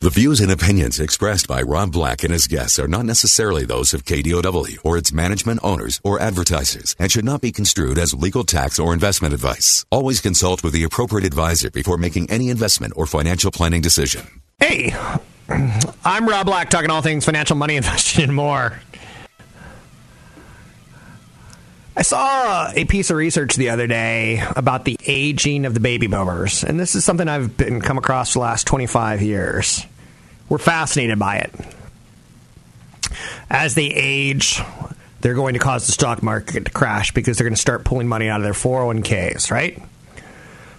The views and opinions expressed by Rob Black and his guests are not necessarily those of KDOW or its management owners or advertisers and should not be construed as legal tax or investment advice. Always consult with the appropriate advisor before making any investment or financial planning decision. Hey, I'm Rob Black, talking all things financial, money, investing, and more. I saw a piece of research the other day about the aging of the baby boomers, and this is something I've been come across the last 25 years. We're fascinated by it. As they age, they're going to cause the stock market to crash because they're going to start pulling money out of their 401ks, right?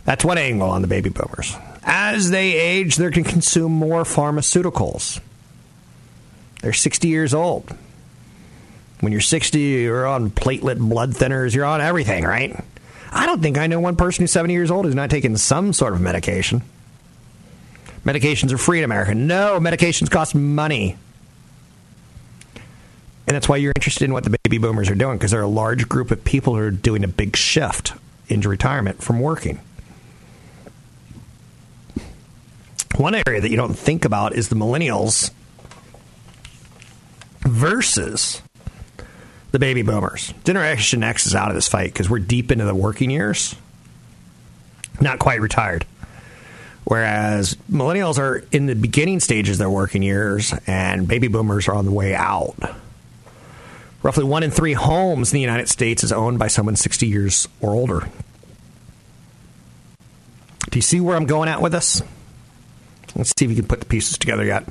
That's one angle on the baby boomers. As they age, they're going to consume more pharmaceuticals. They're 60 years old when you're 60, you're on platelet blood thinners, you're on everything, right? I don't think I know one person who's 70 years old who's not taking some sort of medication. Medications are free in America. No, medications cost money. And that's why you're interested in what the baby boomers are doing, because they're a large group of people who are doing a big shift into retirement from working. One area that you don't think about is the millennials versus the baby boomers. Generation X is out of this fight because we're deep into the working years, not quite retired. Whereas millennials are in the beginning stages of their working years, and baby boomers are on the way out. Roughly one in three homes in the United States is owned by someone 60 years or older. Do you see where I'm going at with this? Let's see if you can put the pieces together yet.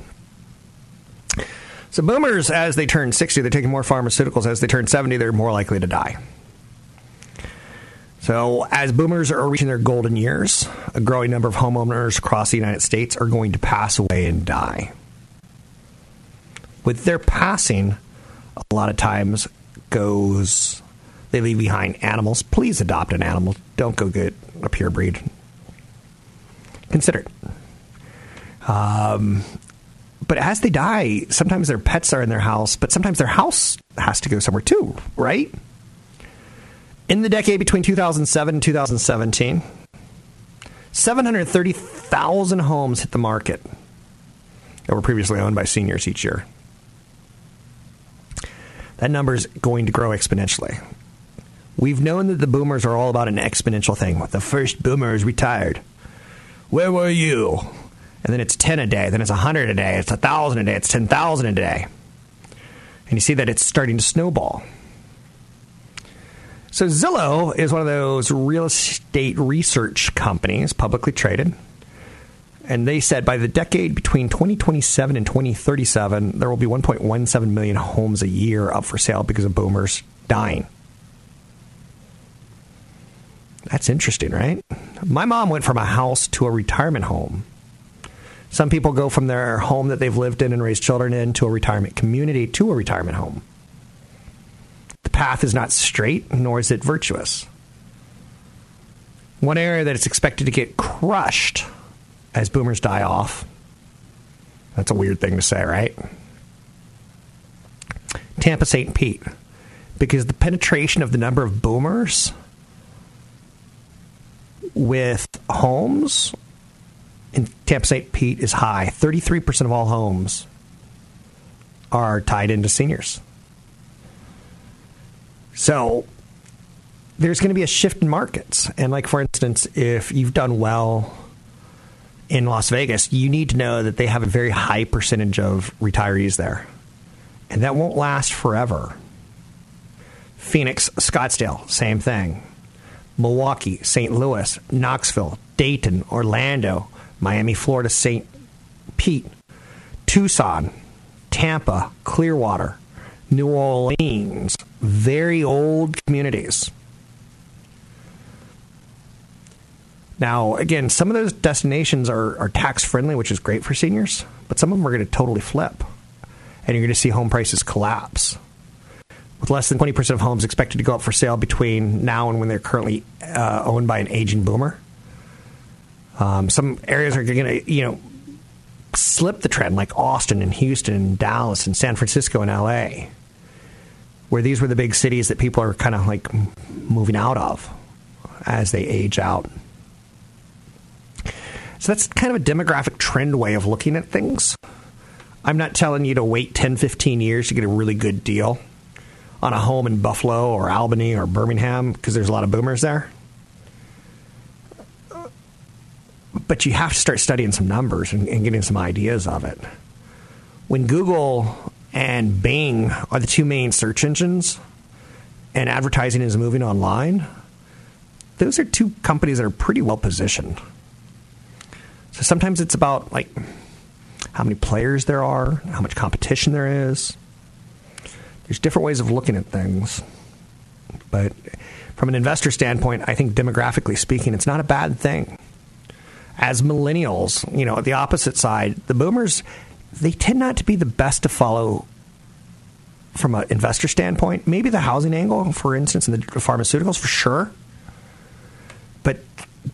So boomers, as they turn 60, they're taking more pharmaceuticals. As they turn 70, they're more likely to die. So, as boomers are reaching their golden years, a growing number of homeowners across the United States are going to pass away and die. With their passing, a lot of times goes they leave behind animals. Please adopt an animal. Don't go get a pure breed. Consider it. Um, but as they die, sometimes their pets are in their house, but sometimes their house has to go somewhere too, right? In the decade between 2007 and 2017, 730,000 homes hit the market that were previously owned by seniors each year. That number is going to grow exponentially. We've known that the boomers are all about an exponential thing. The first boomer is retired. Where were you? And then it's 10 a day, then it's 100 a day, it's 1,000 a day, it's 10,000 a day. And you see that it's starting to snowball. So Zillow is one of those real estate research companies, publicly traded. And they said by the decade between 2027 and 2037, there will be 1.17 million homes a year up for sale because of boomers dying. That's interesting, right? My mom went from a house to a retirement home some people go from their home that they've lived in and raised children in to a retirement community to a retirement home. The path is not straight, nor is it virtuous. One area that is expected to get crushed as boomers die off. That's a weird thing to say, right? Tampa St. Pete. Because the penetration of the number of boomers with homes in Tampa St. Pete is high. 33% of all homes are tied into seniors. So there's going to be a shift in markets. And, like, for instance, if you've done well in Las Vegas, you need to know that they have a very high percentage of retirees there. And that won't last forever. Phoenix, Scottsdale, same thing. Milwaukee, St. Louis, Knoxville, Dayton, Orlando, Miami, Florida, St. Pete, Tucson, Tampa, Clearwater, New Orleans, very old communities. Now, again, some of those destinations are, are tax friendly, which is great for seniors, but some of them are going to totally flip. And you're going to see home prices collapse. With less than 20% of homes expected to go up for sale between now and when they're currently uh, owned by an aging boomer. Um, some areas are going to, you know, slip the trend, like Austin and Houston and Dallas and San Francisco and LA, where these were the big cities that people are kind of like moving out of as they age out. So that's kind of a demographic trend way of looking at things. I'm not telling you to wait 10, 15 years to get a really good deal on a home in Buffalo or Albany or Birmingham because there's a lot of boomers there. But you have to start studying some numbers and, and getting some ideas of it. When Google and Bing are the two main search engines and advertising is moving online, those are two companies that are pretty well positioned. So sometimes it's about like how many players there are, how much competition there is. There's different ways of looking at things. But from an investor standpoint, I think demographically speaking, it's not a bad thing. As millennials, you know, at the opposite side, the boomers, they tend not to be the best to follow from an investor standpoint. Maybe the housing angle, for instance, and the pharmaceuticals, for sure. But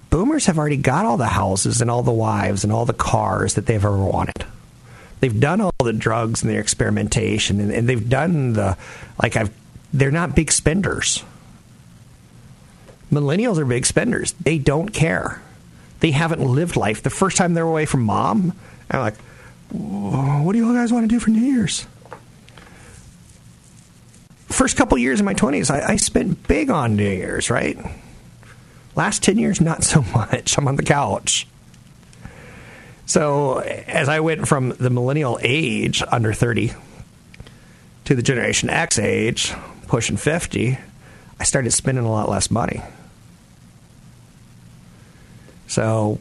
boomers have already got all the houses and all the wives and all the cars that they've ever wanted. They've done all the drugs and their experimentation, and, and they've done the like. I've they're not big spenders. Millennials are big spenders. They don't care. They haven't lived life. The first time they're away from mom, I'm like, what do you guys want to do for New Year's? First couple years in my 20s, I, I spent big on New Year's, right? Last 10 years, not so much. I'm on the couch. So as I went from the millennial age, under 30, to the Generation X age, pushing 50, I started spending a lot less money. So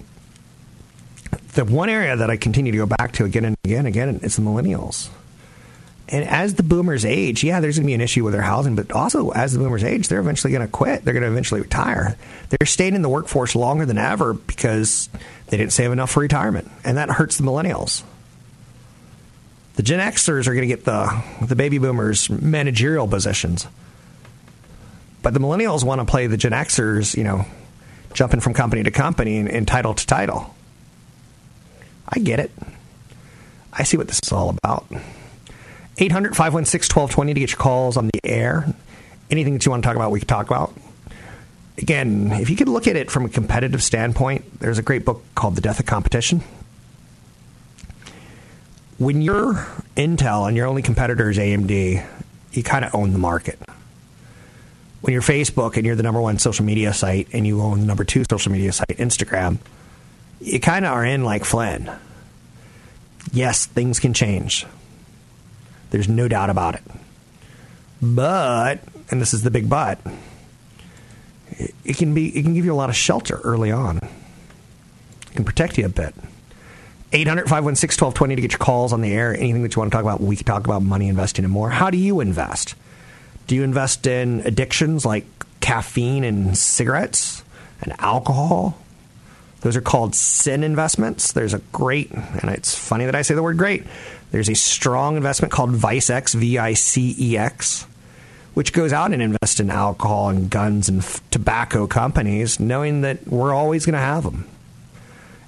the one area that I continue to go back to again and again and again is the millennials. And as the boomers age, yeah, there's going to be an issue with their housing, but also as the boomers age, they're eventually going to quit. They're going to eventually retire. They're staying in the workforce longer than ever because they didn't save enough for retirement, and that hurts the millennials. The Gen Xers are going to get the the baby boomers managerial positions, but the millennials want to play the Gen Xers, you know, jumping from company to company and, and title to title. I get it. I see what this is all about. 800 516 1220 to get your calls on the air. Anything that you want to talk about, we can talk about. Again, if you could look at it from a competitive standpoint, there's a great book called The Death of Competition. When you're Intel and your only competitor is AMD, you kind of own the market. When you're Facebook and you're the number one social media site and you own the number two social media site, Instagram, you kind of are in like Flynn. Yes, things can change there's no doubt about it. But, and this is the big but, it can be it can give you a lot of shelter early on. It can protect you a bit. 800 516 1220 to get your calls on the air. Anything that you want to talk about, we can talk about money investing and more. How do you invest? Do you invest in addictions like caffeine and cigarettes and alcohol? Those are called sin investments. There's a great, and it's funny that I say the word great. There's a strong investment called ViceX, V I C E X, which goes out and invests in alcohol and guns and f- tobacco companies, knowing that we're always going to have them.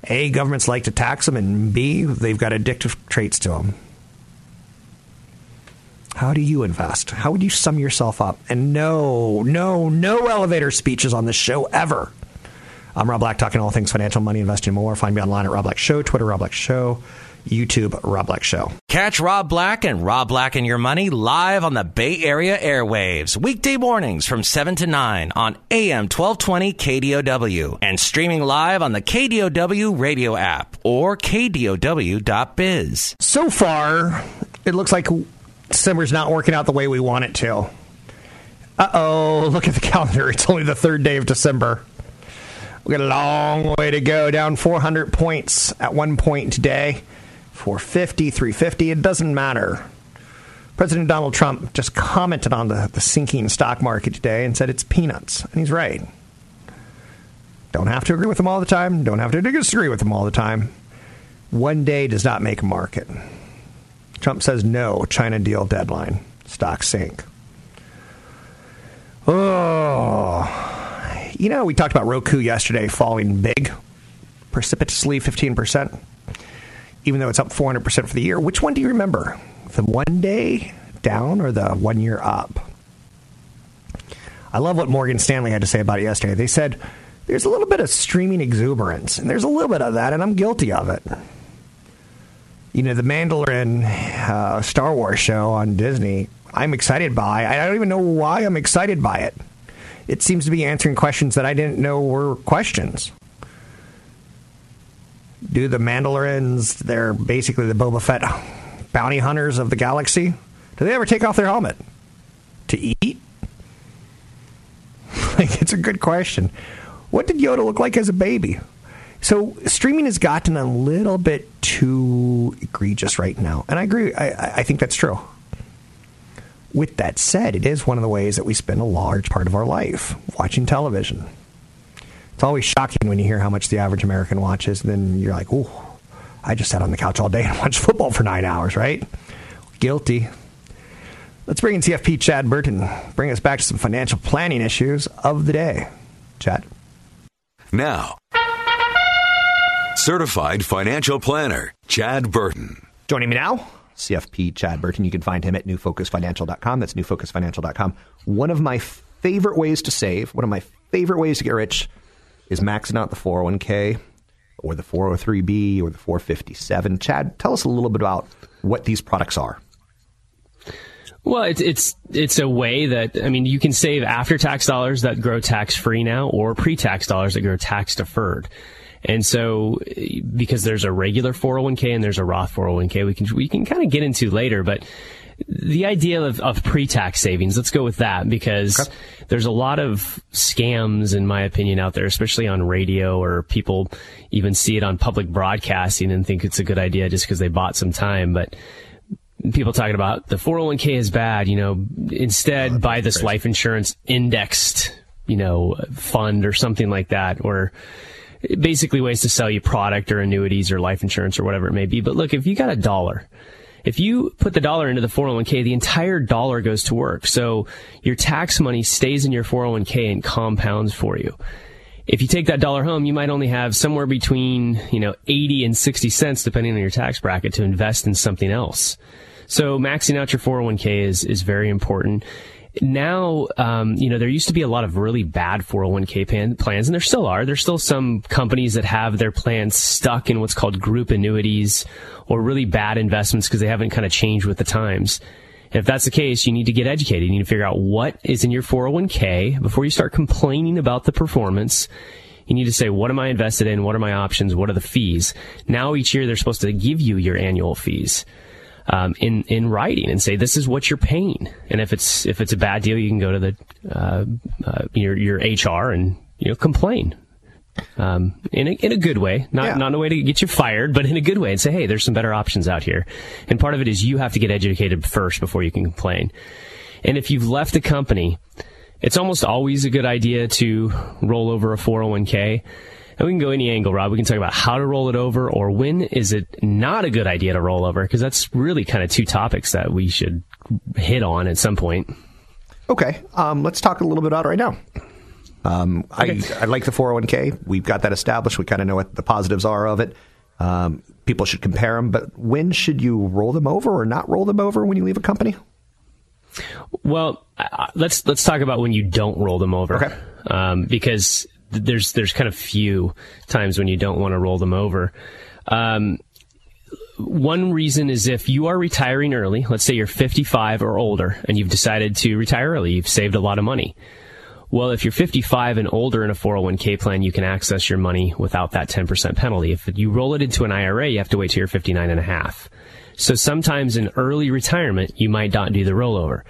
A, governments like to tax them, and B, they've got addictive traits to them. How do you invest? How would you sum yourself up? And no, no, no elevator speeches on this show ever. I'm Rob Black, talking all things financial, money, investing, more. Find me online at Rob Black Show, Twitter, Rob Black Show. YouTube, Rob Black Show. Catch Rob Black and Rob Black and Your Money live on the Bay Area airwaves, weekday mornings from 7 to 9 on AM 1220 KDOW and streaming live on the KDOW radio app or KDOW.biz. So far, it looks like December's not working out the way we want it to. Uh oh, look at the calendar. It's only the third day of December. We got a long way to go, down 400 points at one point today. 450, 350, it doesn't matter. President Donald Trump just commented on the, the sinking stock market today and said it's peanuts. And he's right. Don't have to agree with him all the time. Don't have to disagree with him all the time. One day does not make a market. Trump says no, China deal deadline. Stock sink. Oh, you know, we talked about Roku yesterday falling big, precipitously 15%, even though it's up 400% for the year. Which one do you remember? The one day down or the one year up? I love what Morgan Stanley had to say about it yesterday. They said there's a little bit of streaming exuberance, and there's a little bit of that, and I'm guilty of it. You know, the Mandalorian uh, Star Wars show on Disney, I'm excited by. I don't even know why I'm excited by it. It seems to be answering questions that I didn't know were questions. Do the Mandalorians, they're basically the Boba Fett bounty hunters of the galaxy, do they ever take off their helmet? To eat? like, it's a good question. What did Yoda look like as a baby? So streaming has gotten a little bit too egregious right now, and I agree. I, I think that's true. With that said, it is one of the ways that we spend a large part of our life watching television. It's always shocking when you hear how much the average American watches, and then you're like, "Oh, I just sat on the couch all day and watched football for nine hours." Right? Guilty. Let's bring in CFP Chad Burton. Bring us back to some financial planning issues of the day. Chad. Now, certified financial planner, Chad Burton. Joining me now, CFP Chad Burton. You can find him at newfocusfinancial.com. That's newfocusfinancial.com. One of my favorite ways to save, one of my favorite ways to get rich is maxing out the 401k or the 403b or the 457. Chad, tell us a little bit about what these products are. Well, it's it's it's a way that I mean you can save after tax dollars that grow tax free now, or pre tax dollars that grow tax deferred. And so, because there's a regular 401k and there's a Roth 401k, we can we can kind of get into later, but the idea of, of pre-tax savings, let's go with that because okay. there's a lot of scams, in my opinion, out there, especially on radio or people even see it on public broadcasting and think it's a good idea just because they bought some time. But people talking about the 401k is bad, you know, instead oh, buy this crazy. life insurance indexed, you know, fund or something like that, or basically ways to sell you product or annuities or life insurance or whatever it may be. But look, if you got a dollar, if you put the dollar into the 401k, the entire dollar goes to work. So your tax money stays in your 401k and compounds for you. If you take that dollar home, you might only have somewhere between, you know, 80 and 60 cents depending on your tax bracket to invest in something else. So maxing out your 401k is, is very important. Now, um, you know, there used to be a lot of really bad 401k plan, plans, and there still are. There's still some companies that have their plans stuck in what's called group annuities or really bad investments because they haven't kind of changed with the times. And if that's the case, you need to get educated. You need to figure out what is in your 401k before you start complaining about the performance. You need to say, what am I invested in? What are my options? What are the fees? Now each year they're supposed to give you your annual fees um, in in writing and say this is what you're paying. And if it's if it's a bad deal, you can go to the uh, uh, your your HR and you know complain. Um, in a, in a good way, not, yeah. not in a way to get you fired, but in a good way and say, hey, there's some better options out here. And part of it is you have to get educated first before you can complain. And if you've left the company, it's almost always a good idea to roll over a 401k and we can go any angle, Rob. We can talk about how to roll it over or when is it not a good idea to roll over because that's really kind of two topics that we should hit on at some point. Okay. Um, let's talk a little bit about it right now. Um, okay. I, I like the 401k. We've got that established. We kind of know what the positives are of it. Um, people should compare them, but when should you roll them over or not roll them over when you leave a company? Well, uh, let's let's talk about when you don't roll them over, okay. um, because there's there's kind of few times when you don't want to roll them over. Um, one reason is if you are retiring early, let's say you're 55 or older and you've decided to retire early, you've saved a lot of money. Well, if you're 55 and older in a 401k plan, you can access your money without that 10% penalty. If you roll it into an IRA, you have to wait till you're 59 and a half. So sometimes in early retirement, you might not do the rollover.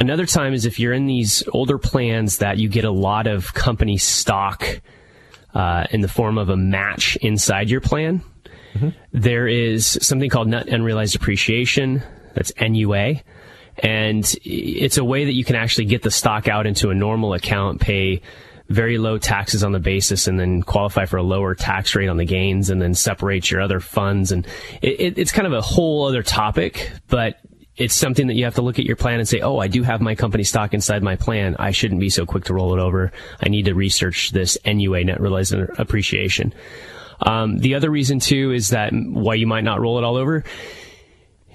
Another time is if you're in these older plans that you get a lot of company stock uh, in the form of a match inside your plan. Mm-hmm. There is something called net unrealized appreciation. That's NUA. And it's a way that you can actually get the stock out into a normal account, pay very low taxes on the basis and then qualify for a lower tax rate on the gains and then separate your other funds. And it, it, it's kind of a whole other topic, but it's something that you have to look at your plan and say, oh, I do have my company stock inside my plan. I shouldn't be so quick to roll it over. I need to research this NUA net realized appreciation. Um, the other reason too is that why you might not roll it all over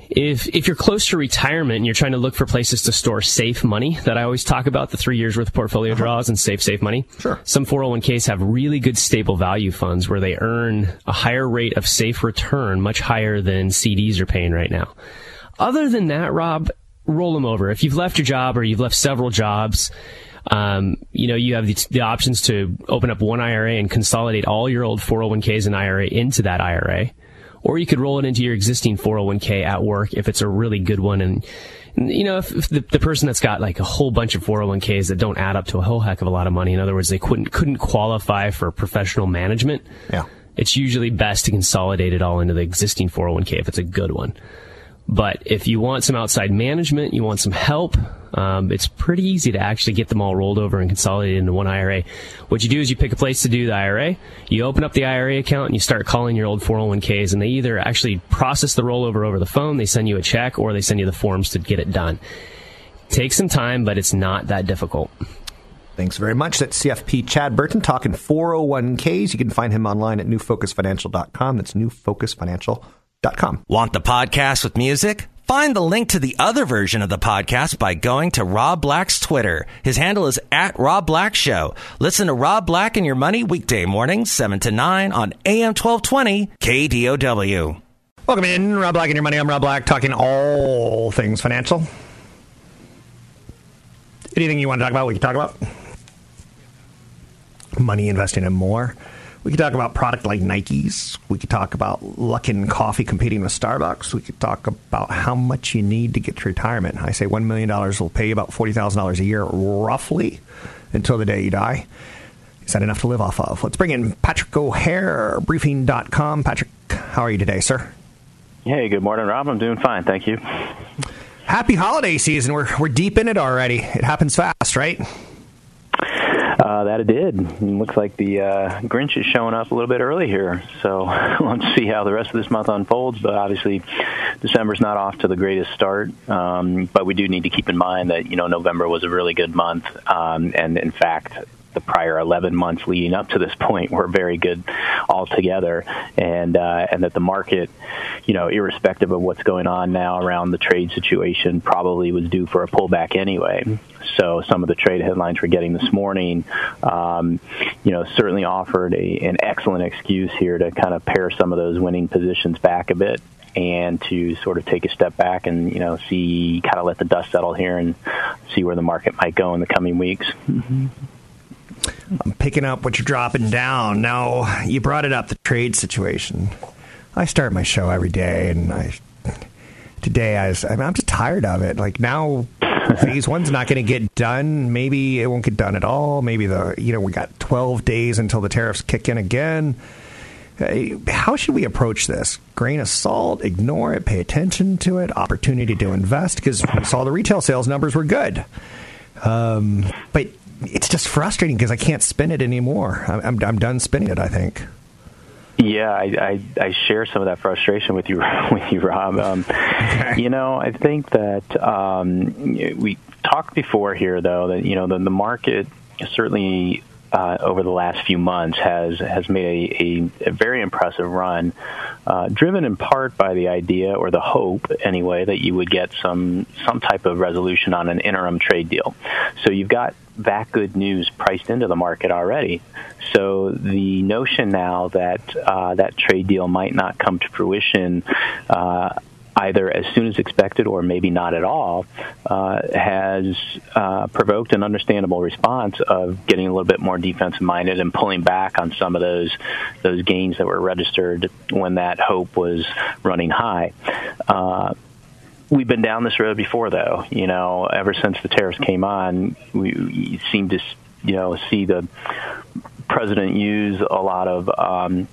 if if you're close to retirement and you're trying to look for places to store safe money that I always talk about the three years worth of portfolio uh-huh. draws and safe safe money. Sure. Some 401ks have really good stable value funds where they earn a higher rate of safe return, much higher than CDs are paying right now. Other than that, Rob, roll them over. If you've left your job or you've left several jobs, um, you know, you have the, the, options to open up one IRA and consolidate all your old 401ks and IRA into that IRA or you could roll it into your existing 401k at work if it's a really good one. And, you know, if, if the, the, person that's got like a whole bunch of 401ks that don't add up to a whole heck of a lot of money, in other words, they couldn't, couldn't qualify for professional management. Yeah. It's usually best to consolidate it all into the existing 401k if it's a good one. But if you want some outside management, you want some help, um, it's pretty easy to actually get them all rolled over and consolidated into one IRA. What you do is you pick a place to do the IRA, you open up the IRA account, and you start calling your old 401ks, and they either actually process the rollover over the phone, they send you a check, or they send you the forms to get it done. Takes some time, but it's not that difficult. Thanks very much. That's CFP Chad Burton talking 401ks. You can find him online at newfocusfinancial.com. That's newfocusfinancial.com. Want the podcast with music? Find the link to the other version of the podcast by going to Rob Black's Twitter. His handle is at Rob Black Show. Listen to Rob Black and Your Money weekday mornings, 7 to 9 on AM 1220 KDOW. Welcome in, Rob Black and Your Money. I'm Rob Black, talking all things financial. Anything you want to talk about, we can talk about. Money investing and more. We could talk about product like Nikes. We could talk about Luckin Coffee competing with Starbucks. We could talk about how much you need to get to retirement. I say $1 million will pay you about $40,000 a year, roughly, until the day you die. Is that enough to live off of? Let's bring in Patrick O'Hare, briefing.com. Patrick, how are you today, sir? Hey, good morning, Rob. I'm doing fine. Thank you. Happy holiday season. We're, we're deep in it already. It happens fast, right? Uh, that it did. It looks like the uh, Grinch is showing up a little bit early here. So let's see how the rest of this month unfolds. But obviously, December's not off to the greatest start. Um, but we do need to keep in mind that you know November was a really good month, um, and in fact, the prior 11 months leading up to this point were very good altogether, and uh, and that the market, you know, irrespective of what's going on now around the trade situation, probably was due for a pullback anyway. So some of the trade headlines we're getting this morning, um, you know, certainly offered a, an excellent excuse here to kind of pare some of those winning positions back a bit and to sort of take a step back and you know see kind of let the dust settle here and see where the market might go in the coming weeks. Mm-hmm. I'm picking up what you're dropping down. Now, you brought it up the trade situation. I start my show every day, and I today I was, I am just tired of it. Like now, phase one's not going to get done. Maybe it won't get done at all. Maybe the you know we got 12 days until the tariffs kick in again. How should we approach this? Grain of salt, ignore it, pay attention to it, opportunity to invest because we saw the retail sales numbers were good. Um, but it's just frustrating because I can't spin it anymore. I'm, I'm done spinning it. I think. Yeah, I, I, I share some of that frustration with you, with you, Rob. Um, okay. You know, I think that um, we talked before here, though, that you know the, the market certainly uh, over the last few months has has made a, a, a very impressive run, uh, driven in part by the idea or the hope, anyway, that you would get some some type of resolution on an interim trade deal. So you've got that good news priced into the market already. So the notion now that uh, that trade deal might not come to fruition. Uh, either as soon as expected or maybe not at all, uh, has uh, provoked an understandable response of getting a little bit more defensive minded and pulling back on some of those those gains that were registered when that hope was running high. Uh, we've been down this road before, though. You know, ever since the tariffs came on, we, we seem to, you know, see the president use a lot of um,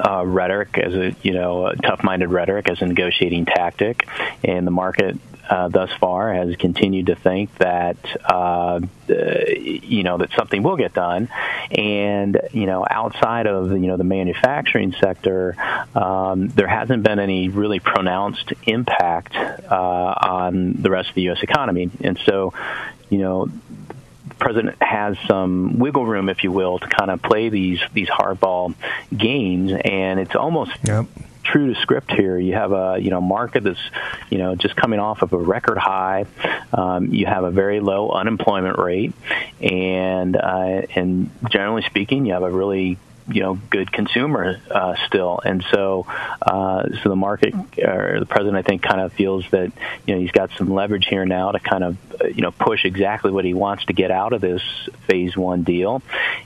uh, rhetoric as a, you know, tough-minded rhetoric as a negotiating tactic, and the market uh, thus far has continued to think that uh, you know that something will get done, and you know outside of you know the manufacturing sector, um, there hasn't been any really pronounced impact uh, on the rest of the U.S. economy, and so you know president has some wiggle room, if you will, to kind of play these these hardball games, and it's almost. Yep true to script here. You have a you know market that's you know just coming off of a record high. Um, you have a very low unemployment rate, and uh, and generally speaking, you have a really you know good consumer uh, still, and so uh, so the market or the president I think kind of feels that you know he's got some leverage here now to kind of uh, you know push exactly what he wants to get out of this phase one deal,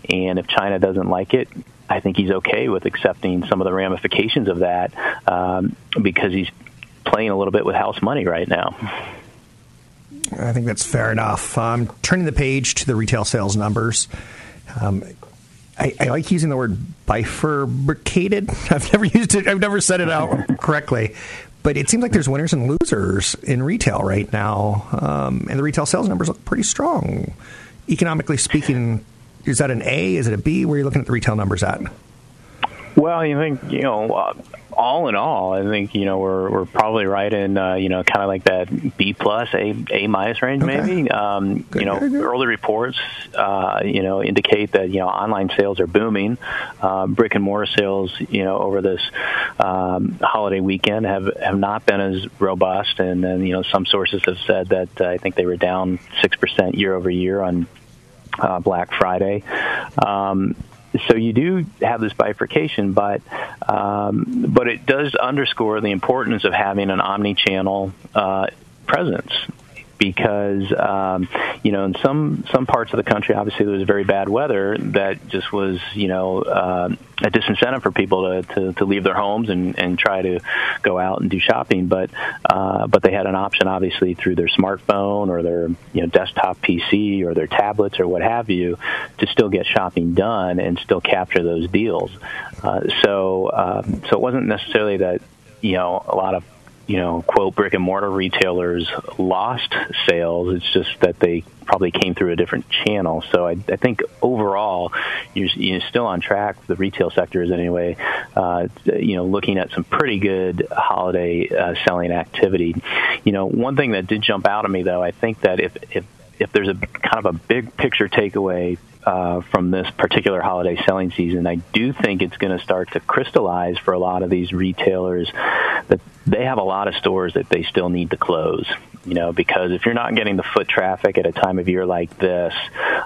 and if China doesn't like it, I think he's okay with accepting some of the ramifications of that um, because he's playing a little bit with house money right now. I think that's fair enough. Um, turning the page to the retail sales numbers. Um, I, I, like using the word bifurcated. I've never used it. I've never said it out correctly, but it seems like there's winners and losers in retail right now, um, and the retail sales numbers look pretty strong. Economically speaking, is that an A? Is it a B? Where are you looking at the retail numbers at? Well, you think you know, uh, all in all, I think you know we're we're probably right in uh, you know kind of like that B plus A A minus range okay. maybe. Um, good, you know, good, good. early reports uh, you know indicate that you know online sales are booming. Uh, brick and mortar sales you know over this um, holiday weekend have have not been as robust, and then you know some sources have said that uh, I think they were down six percent year over year on uh, Black Friday. Um, so you do have this bifurcation, but um, but it does underscore the importance of having an omni-channel uh, presence because um, you know in some some parts of the country obviously there was very bad weather that just was you know uh, a disincentive for people to, to, to leave their homes and, and try to go out and do shopping. But uh, but they had an option obviously through their smartphone or their you know desktop PC or their tablets or what have you to still get shopping done and still capture those deals. Uh, so um, so it wasn't necessarily that you know a lot of you know, quote, brick and mortar retailers lost sales. It's just that they probably came through a different channel. So I, I think overall, you're, you're still on track. The retail sector is anyway, uh, you know, looking at some pretty good holiday uh, selling activity. You know, one thing that did jump out at me though, I think that if, if if there's a kind of a big picture takeaway uh, from this particular holiday selling season, I do think it's going to start to crystallize for a lot of these retailers that they have a lot of stores that they still need to close. You know, because if you're not getting the foot traffic at a time of year like this,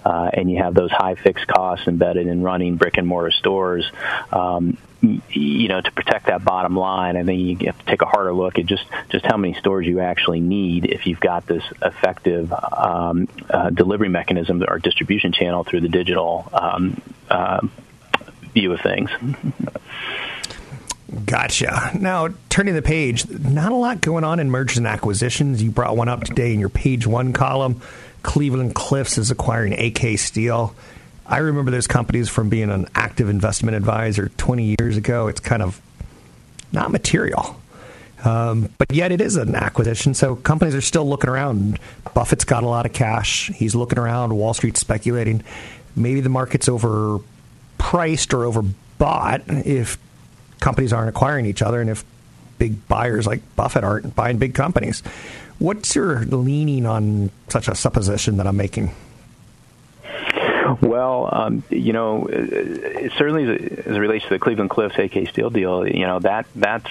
uh, and you have those high fixed costs embedded in running brick and mortar stores, um, you know, to protect that bottom line, I think you have to take a harder look at just just how many stores you actually need if you've got this effective um, uh, delivery mechanism or distribution channel through the digital um, uh, view of things. Gotcha. Now, turning the page, not a lot going on in mergers and acquisitions. You brought one up today in your page one column. Cleveland Cliffs is acquiring AK Steel. I remember those companies from being an active investment advisor 20 years ago. It's kind of not material. Um, but yet it is an acquisition, so companies are still looking around. Buffett's got a lot of cash. He's looking around. Wall Street's speculating. Maybe the market's overpriced or overbought if companies aren't acquiring each other and if big buyers like Buffett aren't buying big companies. What's your leaning on such a supposition that I'm making? Well, um, you know, certainly as it relates to the Cleveland Cliffs AK Steel deal, you know that that's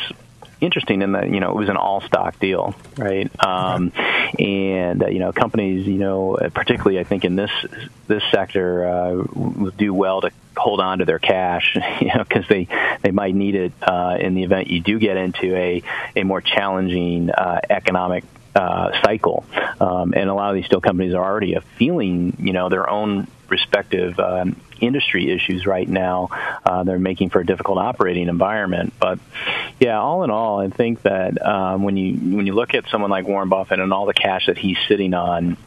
interesting in that you know it was an all stock deal, right? Um, and uh, you know companies, you know, particularly I think in this this sector, uh, do well to hold on to their cash, you know, because they they might need it uh, in the event you do get into a a more challenging uh, economic uh, cycle. Um, and a lot of these steel companies are already feeling, you know, their own respective um, industry issues right now. Uh, they're making for a difficult operating environment. But yeah, all in all, I think that um, when you when you look at someone like Warren Buffett and all the cash that he's sitting on,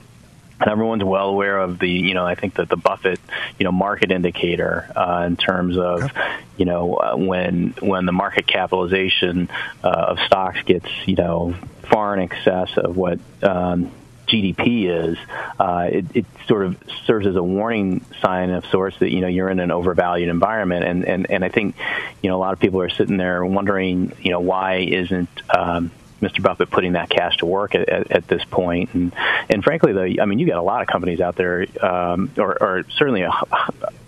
and everyone's well aware of the, you know, I think that the Buffett, you know, market indicator uh, in terms of, you know, uh, when when the market capitalization uh, of stocks gets, you know, far in excess of what um, GDP is, uh, it, it, sort of serves as a warning sign of sorts that you know you're in an overvalued environment, and and and I think you know a lot of people are sitting there wondering you know why isn't um, Mr. Buffett putting that cash to work at, at, at this point. And, and frankly, the, I mean, you got a lot of companies out there, um, or, or certainly a,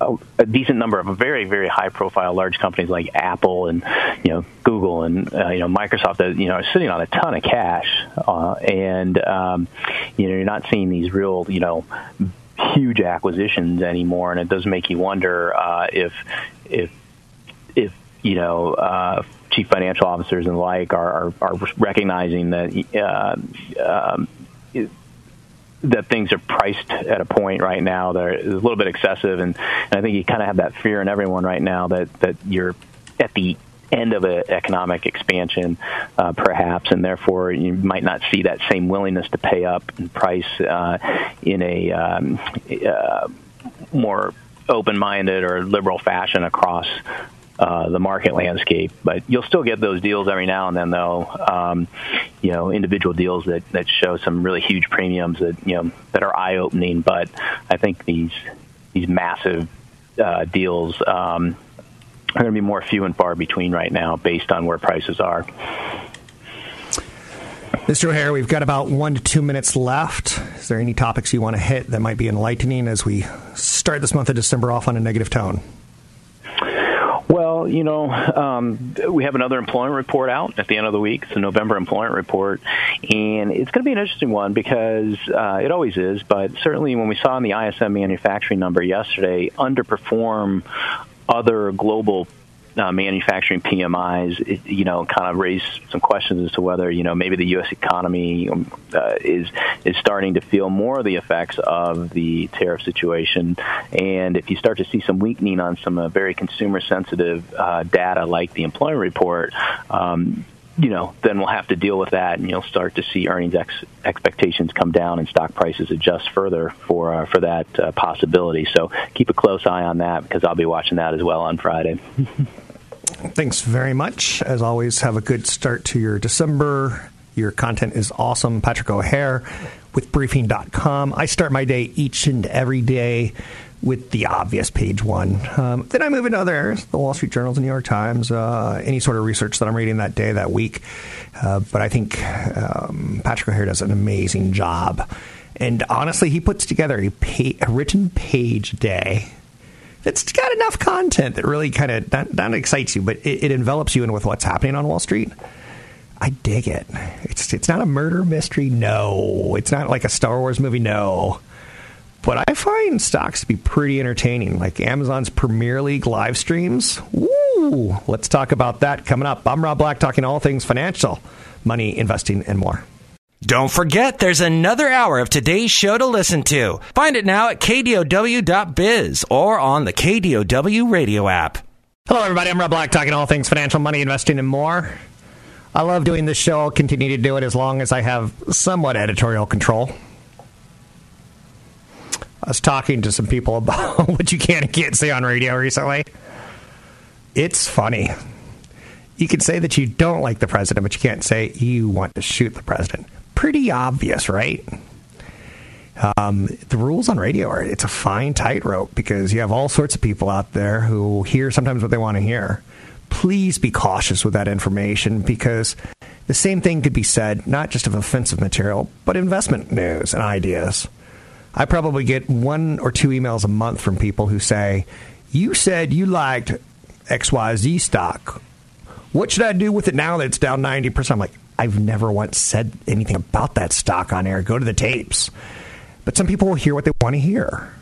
a, a decent number of very, very high profile large companies like Apple and, you know, Google and, uh, you know, Microsoft that, you know, are sitting on a ton of cash. Uh, and, um, you know, you're not seeing these real, you know, huge acquisitions anymore. And it does make you wonder, uh, if, if, if, you know, uh, chief financial officers and the like are, are, are recognizing that uh, um, that things are priced at a point right now that is a little bit excessive, and, and I think you kind of have that fear in everyone right now that that you're at the end of an economic expansion, uh, perhaps, and therefore you might not see that same willingness to pay up and price uh, in a um, uh, more open-minded or liberal fashion across uh, the market landscape. But you'll still get those deals every now and then, though. Um, you know, individual deals that that show some really huge premiums that you know that are eye opening. But I think these these massive uh, deals um, are going to be more few and far between right now, based on where prices are. Mr. O'Hare, we've got about one to two minutes left. Is there any topics you want to hit that might be enlightening as we start this month of December off on a negative tone? Well, you know, um, we have another employment report out at the end of the week. A November employment report, and it's going to be an interesting one because uh, it always is. But certainly, when we saw in the ISM manufacturing number yesterday underperform other global uh, manufacturing PMIs, it, you know, kind of raise some questions as to whether you know maybe the U.S. economy um, uh, is is starting to feel more of the effects of the tariff situation, and if you start to see some weakening on some uh, very consumer sensitive uh, data like the employment report. Um, you know, then we'll have to deal with that, and you'll start to see earnings ex- expectations come down and stock prices adjust further for uh, for that uh, possibility. So keep a close eye on that because I'll be watching that as well on Friday. Thanks very much. As always, have a good start to your December. Your content is awesome. Patrick O'Hare with briefing.com. I start my day each and every day with the obvious page one. Um, then I move into other areas, the Wall Street Journal, the New York Times, uh, any sort of research that I'm reading that day, that week. Uh, but I think um, Patrick O'Hare does an amazing job. And honestly, he puts together a, pa- a written page day it's got enough content that really kind of not, not, excites you, but it, it, envelops you in with what's happening on Wall Street. I dig it. It's it's not a murder mystery, no. It's not like a Star Wars movie, no. But I find stocks to be pretty entertaining, like Amazon's Premier League live streams. Woo! Let's talk about that coming up. I'm Rob Black, talking all things financial, money, investing, and more. Don't forget, there's another hour of today's show to listen to. Find it now at kdow.biz or on the KDOW radio app. Hello, everybody. I'm Rob Black, talking all things financial, money, investing, and more. I love doing this show. I'll continue to do it as long as I have somewhat editorial control. I was talking to some people about what you can and can't say on radio recently. It's funny. You can say that you don't like the president, but you can't say you want to shoot the president pretty obvious, right? Um, the rules on radio are it's a fine tightrope because you have all sorts of people out there who hear sometimes what they want to hear. Please be cautious with that information because the same thing could be said not just of offensive material, but investment news and ideas. I probably get one or two emails a month from people who say, You said you liked XYZ stock. What should I do with it now that it's down 90%? I'm like, I've never once said anything about that stock on air. Go to the tapes. But some people will hear what they want to hear.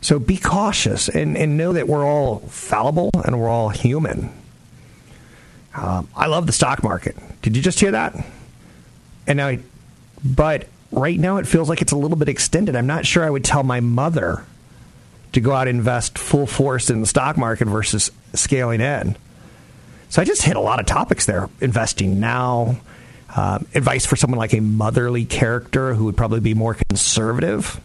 So be cautious and, and know that we're all fallible and we're all human. Um, I love the stock market. Did you just hear that? And now, but right now it feels like it's a little bit extended. I'm not sure I would tell my mother to go out and invest full force in the stock market versus scaling in. So I just hit a lot of topics there. Investing now, uh, advice for someone like a motherly character who would probably be more conservative.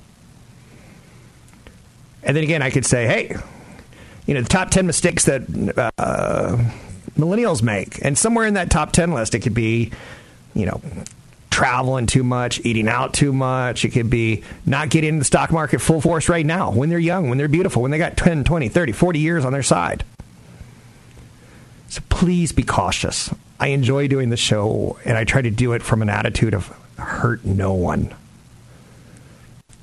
And then again, I could say, hey, you know, the top 10 mistakes that uh, millennials make. And somewhere in that top 10 list, it could be you know, traveling too much, eating out too much. It could be not getting in the stock market full force right now when they're young, when they're beautiful, when they got 10, 20, 30, 40 years on their side. So please be cautious. I enjoy doing the show, and I try to do it from an attitude of hurt no one.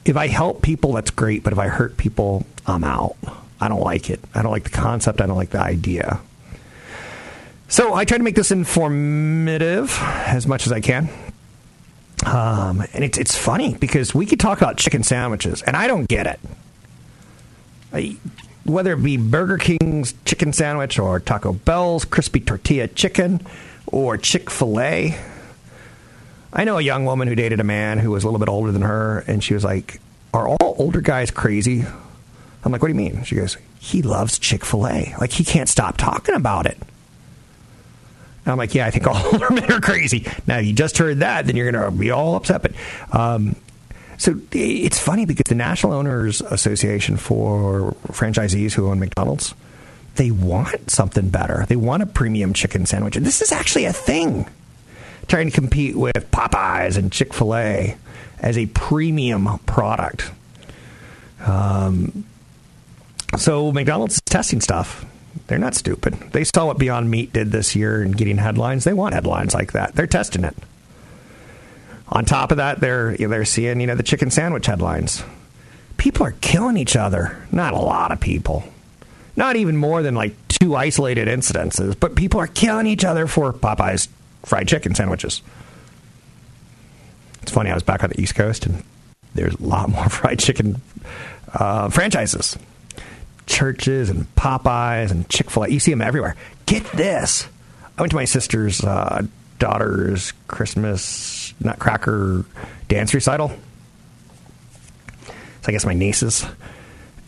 If I help people, that's great, but if I hurt people, I'm out. I don't like it. I don't like the concept. I don't like the idea. So I try to make this informative as much as I can. Um, and it's it's funny because we could talk about chicken sandwiches, and I don't get it. I, whether it be Burger King's chicken sandwich or Taco Bell's crispy tortilla chicken or Chick Fil A. I know a young woman who dated a man who was a little bit older than her, and she was like, "Are all older guys crazy?" I'm like, "What do you mean?" She goes, "He loves Chick Fil A. Like he can't stop talking about it." I'm like, yeah, I think all older men are crazy. Now, you just heard that, then you're going to be all upset. But um, so it's funny because the National Owners Association for franchisees who own McDonald's, they want something better. They want a premium chicken sandwich. And this is actually a thing. Trying to compete with Popeyes and Chick fil A as a premium product. Um, so McDonald's is testing stuff. They're not stupid. They saw what Beyond Meat did this year and getting headlines. They want headlines like that. They're testing it. On top of that, they're they're seeing you know the chicken sandwich headlines. People are killing each other. Not a lot of people. Not even more than like two isolated incidences, but people are killing each other for Popeyes fried chicken sandwiches. It's funny. I was back on the East Coast, and there's a lot more fried chicken uh, franchises Church's and Popeyes and Chick fil A. You see them everywhere. Get this. I went to my sister's uh, daughter's Christmas Nutcracker dance recital. So I guess my nieces.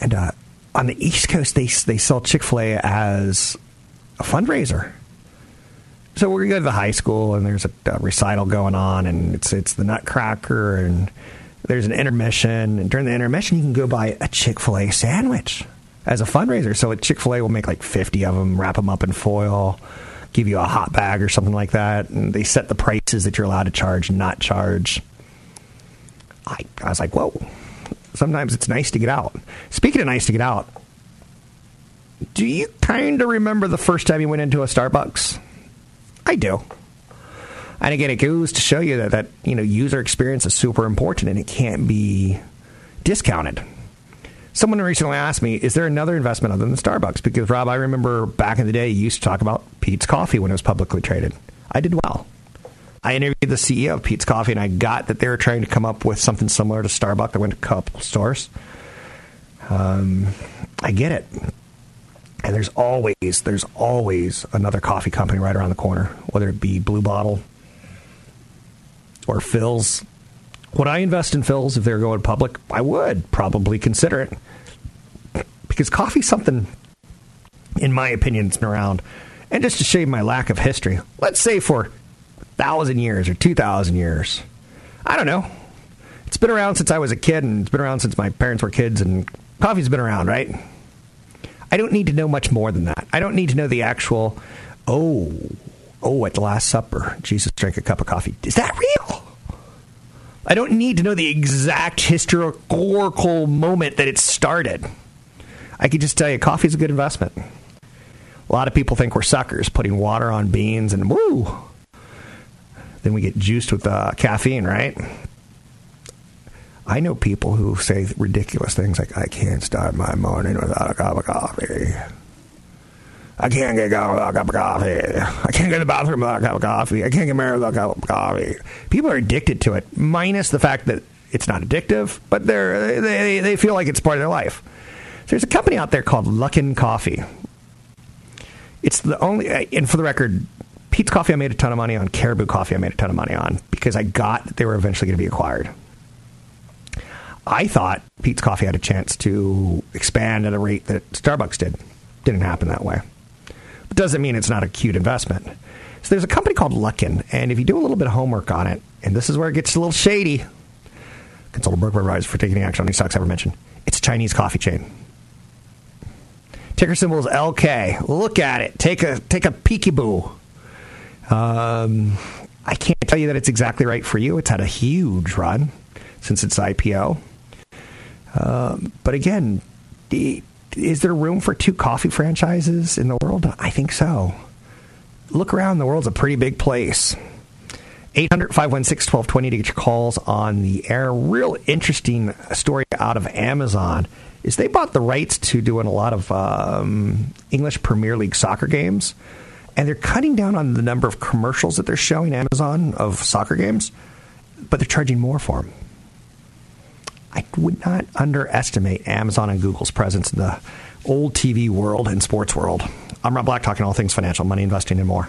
And uh, on the East Coast, they, they sell Chick fil A as a fundraiser. So to go to the high school, and there's a, a recital going on, and it's, it's the Nutcracker, and there's an intermission. And during the intermission, you can go buy a Chick fil A sandwich as a fundraiser. So Chick Fil A will make like fifty of them, wrap them up in foil, give you a hot bag or something like that, and they set the prices that you're allowed to charge and not charge. I, I was like, whoa. Sometimes it's nice to get out. Speaking of nice to get out, do you kind of remember the first time you went into a Starbucks? I do. And again, it goes to show you that, that you know user experience is super important and it can't be discounted. Someone recently asked me, is there another investment other than Starbucks? Because, Rob, I remember back in the day, you used to talk about Peet's Coffee when it was publicly traded. I did well. I interviewed the CEO of Peet's Coffee, and I got that they were trying to come up with something similar to Starbucks. I went to a couple stores. Um, I get it. And there's always, there's always another coffee company right around the corner, whether it be Blue Bottle or Philz would I invest in Philz if they're going public? I would probably consider it. Because coffee's something, in my opinion, it's been around. And just to show my lack of history, let's say for a thousand years or two thousand years. I don't know. It's been around since I was a kid, and it's been around since my parents were kids, and coffee's been around, right? I don't need to know much more than that. I don't need to know the actual, oh, oh, at the Last Supper, Jesus drank a cup of coffee. Is that real? I don't need to know the exact historical moment that it started. I can just tell you, coffee is a good investment. A lot of people think we're suckers putting water on beans and woo. Then we get juiced with uh, caffeine, right? I know people who say ridiculous things like, I can't start my morning without a cup of coffee. I can't get a cup of coffee. I can't get to the bathroom without a cup of coffee. I can't get married without a cup of coffee. People are addicted to it, minus the fact that it's not addictive, but they're, they, they feel like it's part of their life. So there's a company out there called Luckin Coffee. It's the only, uh, and for the record, Peet's Coffee I made a ton of money on. Caribou Coffee I made a ton of money on because I got that they were eventually going to be acquired. I thought Peet's Coffee had a chance to expand at a rate that Starbucks did. Didn't happen that way doesn't mean it's not a cute investment. So there's a company called Luckin, and if you do a little bit of homework on it, and this is where it gets a little shady, consult a broker advisor for taking action on these stocks ever mentioned. It's a Chinese coffee chain. Ticker symbol is LK. Look at it. Take a take a peekaboo. Um, I can't tell you that it's exactly right for you. It's had a huge run since its IPO. Um, but again, is there room for two coffee franchises in the world? I think so. Look around, the world's a pretty big place. 800 516 1220 to get your calls on the air. Real interesting story out of Amazon is they bought the rights to doing a lot of um, English Premier League soccer games, and they're cutting down on the number of commercials that they're showing Amazon of soccer games, but they're charging more for them. I would not underestimate Amazon and Google's presence in the old TV world and sports world. I'm Rob Black, talking all things financial, money, investing, and more.